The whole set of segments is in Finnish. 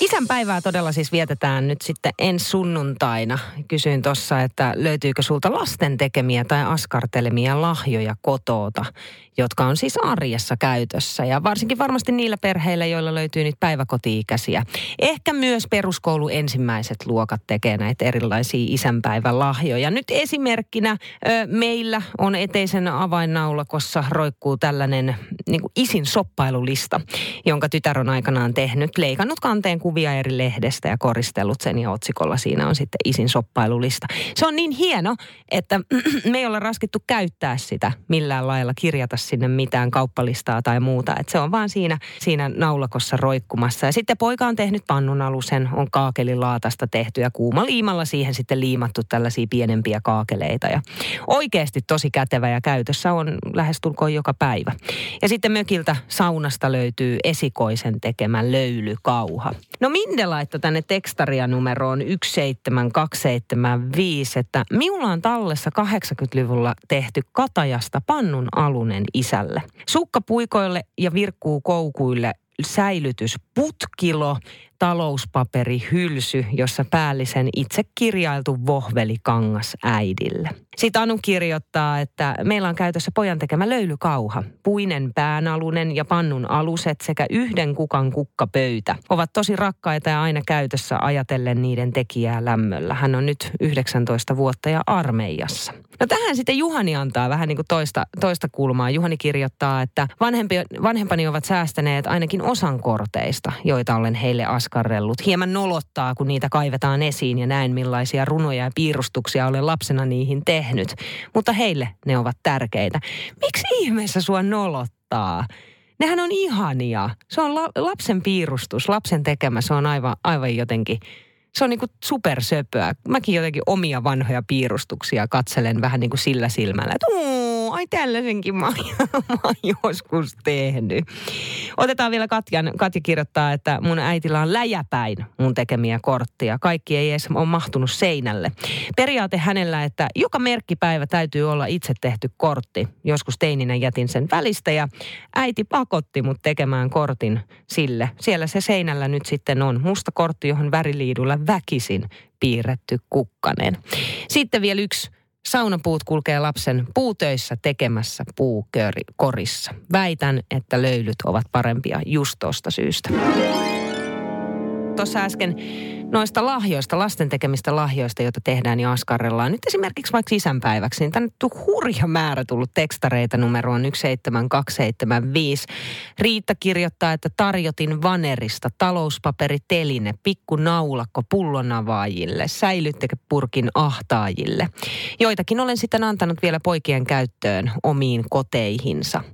Isänpäivää todella siis vietetään nyt sitten ensi sunnuntaina. Kysyin tuossa, että löytyykö sulta lasten tekemiä tai askartelemia lahjoja kotoota, jotka on siis arjessa käytössä. Ja varsinkin varmasti niillä perheillä, joilla löytyy nyt päiväkoti-ikäisiä. Ehkä myös peruskoulu ensimmäiset luokat tekee näitä erilaisia isänpäivän lahjoja. Nyt esimerkkinä ö, meillä on eteisen avainnaulakossa roikkuu tällainen niin isin soppailulista, jonka tytär on aikanaan tehnyt. Leikannut kanteen kuvia eri lehdestä ja koristellut sen ja otsikolla siinä on sitten isin soppailulista. Se on niin hieno, että me ei olla raskittu käyttää sitä millään lailla, kirjata sinne mitään kauppalistaa tai muuta. Että se on vaan siinä, siinä naulakossa roikkumassa. Ja sitten poika on tehnyt pannunalusen, on kaakelilaatasta tehty ja liimalla siihen sitten liimattu tällaisia pienempiä kaakeleita. Ja oikeasti tosi kätevä ja käytössä on lähestulkoon joka päivä. Ja sitten mökiltä saunasta löytyy esikoisen tekemä löylykauha. No Minde laittoi tänne tekstaria numeroon 17275, että minulla on tallessa 80-luvulla tehty katajasta pannun alunen isälle. Sukkapuikoille ja virkkuu koukuille säilytysputkilo, talouspaperi hylsy, jossa päällisen itse kirjailtu vohvelikangas äidille. Sitten Anu kirjoittaa, että meillä on käytössä pojan tekemä löylykauha. Puinen päänalunen ja pannun aluset sekä yhden kukan kukkapöytä ovat tosi rakkaita ja aina käytössä ajatellen niiden tekijää lämmöllä. Hän on nyt 19 vuotta ja armeijassa. No tähän sitten Juhani antaa vähän niin kuin toista, toista kulmaa. Juhani kirjoittaa, että vanhempi, vanhempani ovat säästäneet ainakin osan korteista, joita olen heille askarrellut. Hieman nolottaa, kun niitä kaivetaan esiin ja näen millaisia runoja ja piirustuksia olen lapsena niihin tehnyt. Mutta heille ne ovat tärkeitä. Miksi ihmeessä sua nolottaa? Nehän on ihania. Se on la- lapsen piirustus, lapsen tekemä. Se on aivan, aivan jotenkin se on niin kuin supersöpöä. Mäkin jotenkin omia vanhoja piirustuksia katselen vähän niin kuin sillä silmällä, että ai tällaisenkin mä, mä oon joskus tehnyt. Otetaan vielä Katjan. Katja kirjoittaa, että mun äitillä on läjäpäin mun tekemiä korttia. Kaikki ei edes ole mahtunut seinälle. Periaate hänellä, että joka merkkipäivä täytyy olla itse tehty kortti. Joskus teininä jätin sen välistä ja äiti pakotti mut tekemään kortin sille. Siellä se seinällä nyt sitten on. Musta kortti, johon väriliidulla väkisin piirretty kukkanen. Sitten vielä yksi Saunapuut kulkee lapsen puutöissä tekemässä puukorissa. Väitän, että löylyt ovat parempia just tuosta syystä. Tuossa äsken noista lahjoista, lasten tekemistä lahjoista, joita tehdään ja askarrellaan. Nyt esimerkiksi vaikka isänpäiväksi, niin tänne on hurja määrä tullut tekstareita numeroon 17275. Riitta kirjoittaa, että tarjotin vanerista talouspaperiteline, pikku naulakko pullonavaajille, säilyttekepurkin ahtaajille. Joitakin olen sitten antanut vielä poikien käyttöön omiin koteihinsa.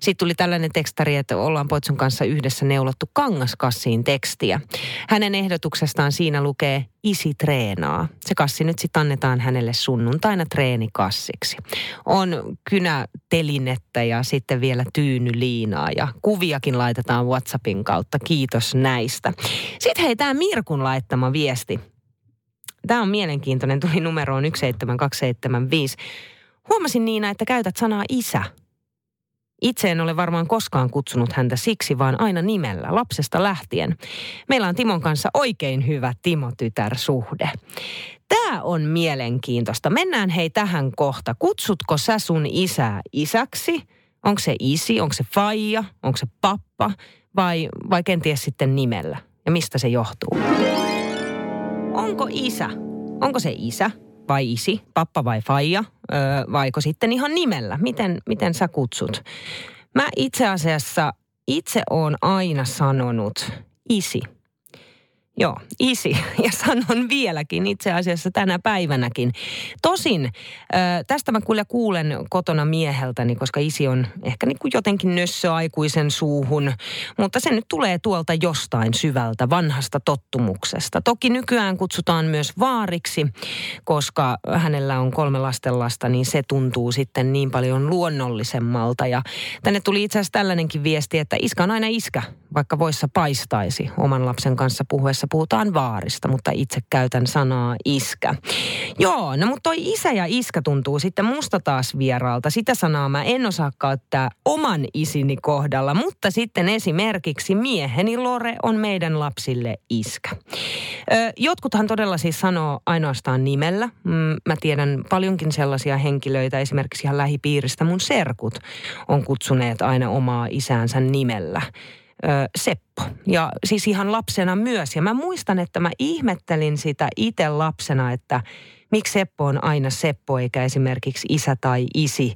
Sitten tuli tällainen tekstari, että ollaan Poitsun kanssa yhdessä neulottu kangaskassiin tekstiä. Hänen ehdotuksestaan siinä lukee isi treenaa. Se kassi nyt sitten annetaan hänelle sunnuntaina treenikassiksi. On kynätelinettä ja sitten vielä tyynyliinaa ja kuviakin laitetaan WhatsAppin kautta. Kiitos näistä. Sitten hei, tämä Mirkun laittama viesti. Tämä on mielenkiintoinen, tuli numeroon 17275. Huomasin Niina, että käytät sanaa isä – itse en ole varmaan koskaan kutsunut häntä siksi, vaan aina nimellä, lapsesta lähtien. Meillä on Timon kanssa oikein hyvä Timo-tytär-suhde. Tämä on mielenkiintoista. Mennään hei tähän kohta. Kutsutko sä sun isää isäksi? Onko se isi, onko se faija, onko se pappa vai, vai kenties sitten nimellä? Ja mistä se johtuu? Onko isä? Onko se isä? Vai isi, pappa vai faija, vaiko sitten ihan nimellä? Miten, miten sä kutsut? Mä itse asiassa itse oon aina sanonut isi. Joo, isi. Ja sanon vieläkin itse asiassa tänä päivänäkin. Tosin tästä mä kyllä kuulen kotona mieheltäni, koska isi on ehkä niin kuin jotenkin nössö aikuisen suuhun. Mutta se nyt tulee tuolta jostain syvältä vanhasta tottumuksesta. Toki nykyään kutsutaan myös vaariksi, koska hänellä on kolme lastenlasta, niin se tuntuu sitten niin paljon luonnollisemmalta. Ja tänne tuli itse asiassa tällainenkin viesti, että iska on aina iskä, vaikka voissa paistaisi oman lapsen kanssa puhuessa puhutaan vaarista, mutta itse käytän sanaa iskä. Joo, no mutta toi isä ja iskä tuntuu sitten musta taas vieraalta. Sitä sanaa mä en osaa käyttää oman isini kohdalla, mutta sitten esimerkiksi mieheni Lore on meidän lapsille iskä. Ö, jotkuthan todella siis sanoo ainoastaan nimellä. Mm, mä tiedän paljonkin sellaisia henkilöitä, esimerkiksi ihan lähipiiristä mun serkut on kutsuneet aina omaa isäänsä nimellä. Seppo. Ja siis ihan lapsena myös. Ja mä muistan, että mä ihmettelin sitä itse lapsena, että miksi Seppo on aina Seppo eikä esimerkiksi isä tai isi.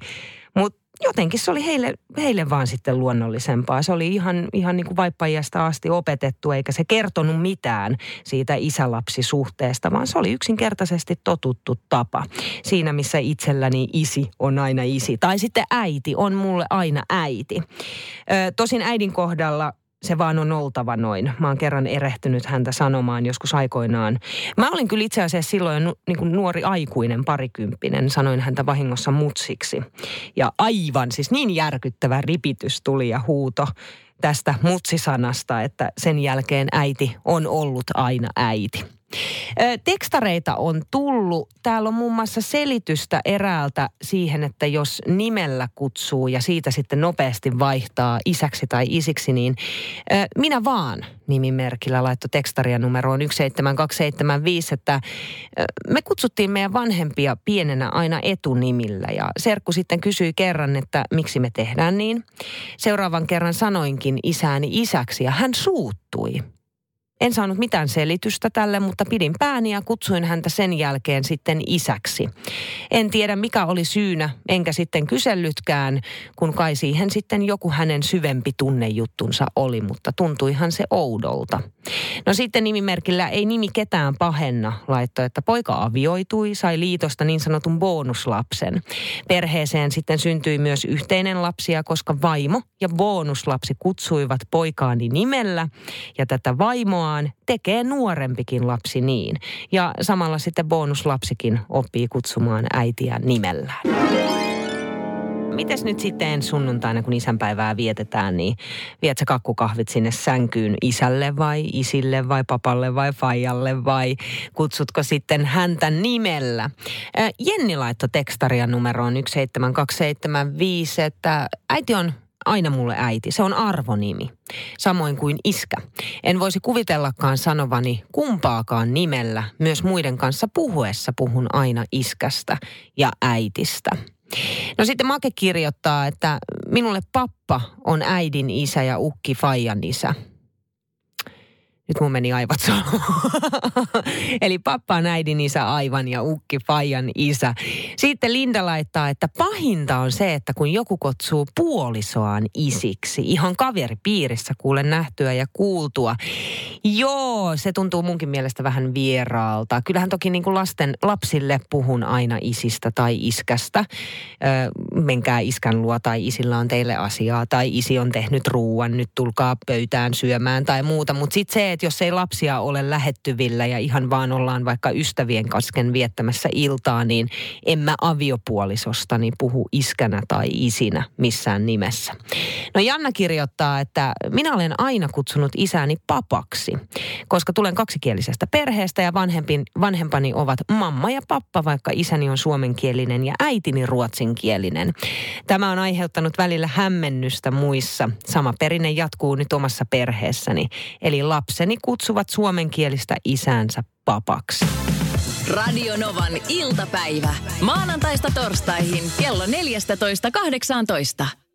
Jotenkin se oli heille, heille vaan sitten luonnollisempaa. Se oli ihan, ihan niin kuin vaippajasta asti opetettu, eikä se kertonut mitään siitä isälapsisuhteesta, vaan se oli yksinkertaisesti totuttu tapa. Siinä, missä itselläni isi on aina isi. Tai sitten äiti on mulle aina äiti. Ö, tosin äidin kohdalla se vaan on oltava noin. Mä oon kerran erehtynyt häntä sanomaan joskus aikoinaan. Mä olin kyllä itse asiassa silloin nu, niin kuin nuori aikuinen parikymppinen. Sanoin häntä vahingossa mutsiksi. Ja aivan siis niin järkyttävä ripitys tuli ja huuto tästä mutsisanasta, että sen jälkeen äiti on ollut aina äiti. Tekstareita on tullut. Täällä on muun muassa selitystä eräältä siihen, että jos nimellä kutsuu ja siitä sitten nopeasti vaihtaa isäksi tai isiksi, niin minä vaan nimimerkillä laittoi tekstaria numeroon 17275, että me kutsuttiin meidän vanhempia pienenä aina etunimillä ja Serkku sitten kysyi kerran, että miksi me tehdään niin. Seuraavan kerran sanoinkin isääni isäksi ja hän suuttui. En saanut mitään selitystä tälle, mutta pidin pääni ja kutsuin häntä sen jälkeen sitten isäksi. En tiedä mikä oli syynä, enkä sitten kysellytkään, kun kai siihen sitten joku hänen syvempi tunnejuttunsa oli, mutta tuntuihan se oudolta. No sitten nimimerkillä ei nimi ketään pahenna laittoi, että poika avioitui, sai liitosta niin sanotun bonuslapsen. Perheeseen sitten syntyi myös yhteinen lapsia, koska vaimo ja bonuslapsi kutsuivat poikaani nimellä ja tätä vaimoa samoaan tekee nuorempikin lapsi niin. Ja samalla sitten bonuslapsikin oppii kutsumaan äitiä nimellään. Mites nyt sitten sunnuntaina, kun isänpäivää vietetään, niin viet sä kakkukahvit sinne sänkyyn isälle vai isille vai papalle vai faijalle vai kutsutko sitten häntä nimellä? Jenni laittoi tekstaria numeroon 17275, että äiti on aina mulle äiti. Se on arvonimi. Samoin kuin iskä. En voisi kuvitellakaan sanovani kumpaakaan nimellä. Myös muiden kanssa puhuessa puhun aina iskästä ja äitistä. No sitten Make kirjoittaa, että minulle pappa on äidin isä ja ukki Fajan isä. Nyt mun meni aivot Eli pappa on äidin isä aivan ja ukki Fajan isä. Sitten Linda laittaa, että pahinta on se, että kun joku kutsuu puolisoaan isiksi, ihan kaveripiirissä kuulen nähtyä ja kuultua. Joo, se tuntuu munkin mielestä vähän vieraalta. Kyllähän toki niin kuin lasten, lapsille puhun aina isistä tai iskästä. Ö, menkää iskän luo tai isillä on teille asiaa tai isi on tehnyt ruuan, nyt tulkaa pöytään syömään tai muuta. Mutta sitten se, että jos ei lapsia ole lähettyvillä ja ihan vaan ollaan vaikka ystävien kasken viettämässä iltaa, niin en mä aviopuolisostani puhu iskänä tai isinä missään nimessä. No Janna kirjoittaa, että minä olen aina kutsunut isäni papaksi, koska tulen kaksikielisestä perheestä ja vanhempi, vanhempani ovat mamma ja pappa, vaikka isäni on suomenkielinen ja äitini ruotsinkielinen. Tämä on aiheuttanut välillä hämmennystä muissa. Sama perinne jatkuu nyt omassa perheessäni. Eli lapseni kutsuvat suomenkielistä isänsä papaksi. Radio Novan iltapäivä. Maanantaista torstaihin kello 14.18.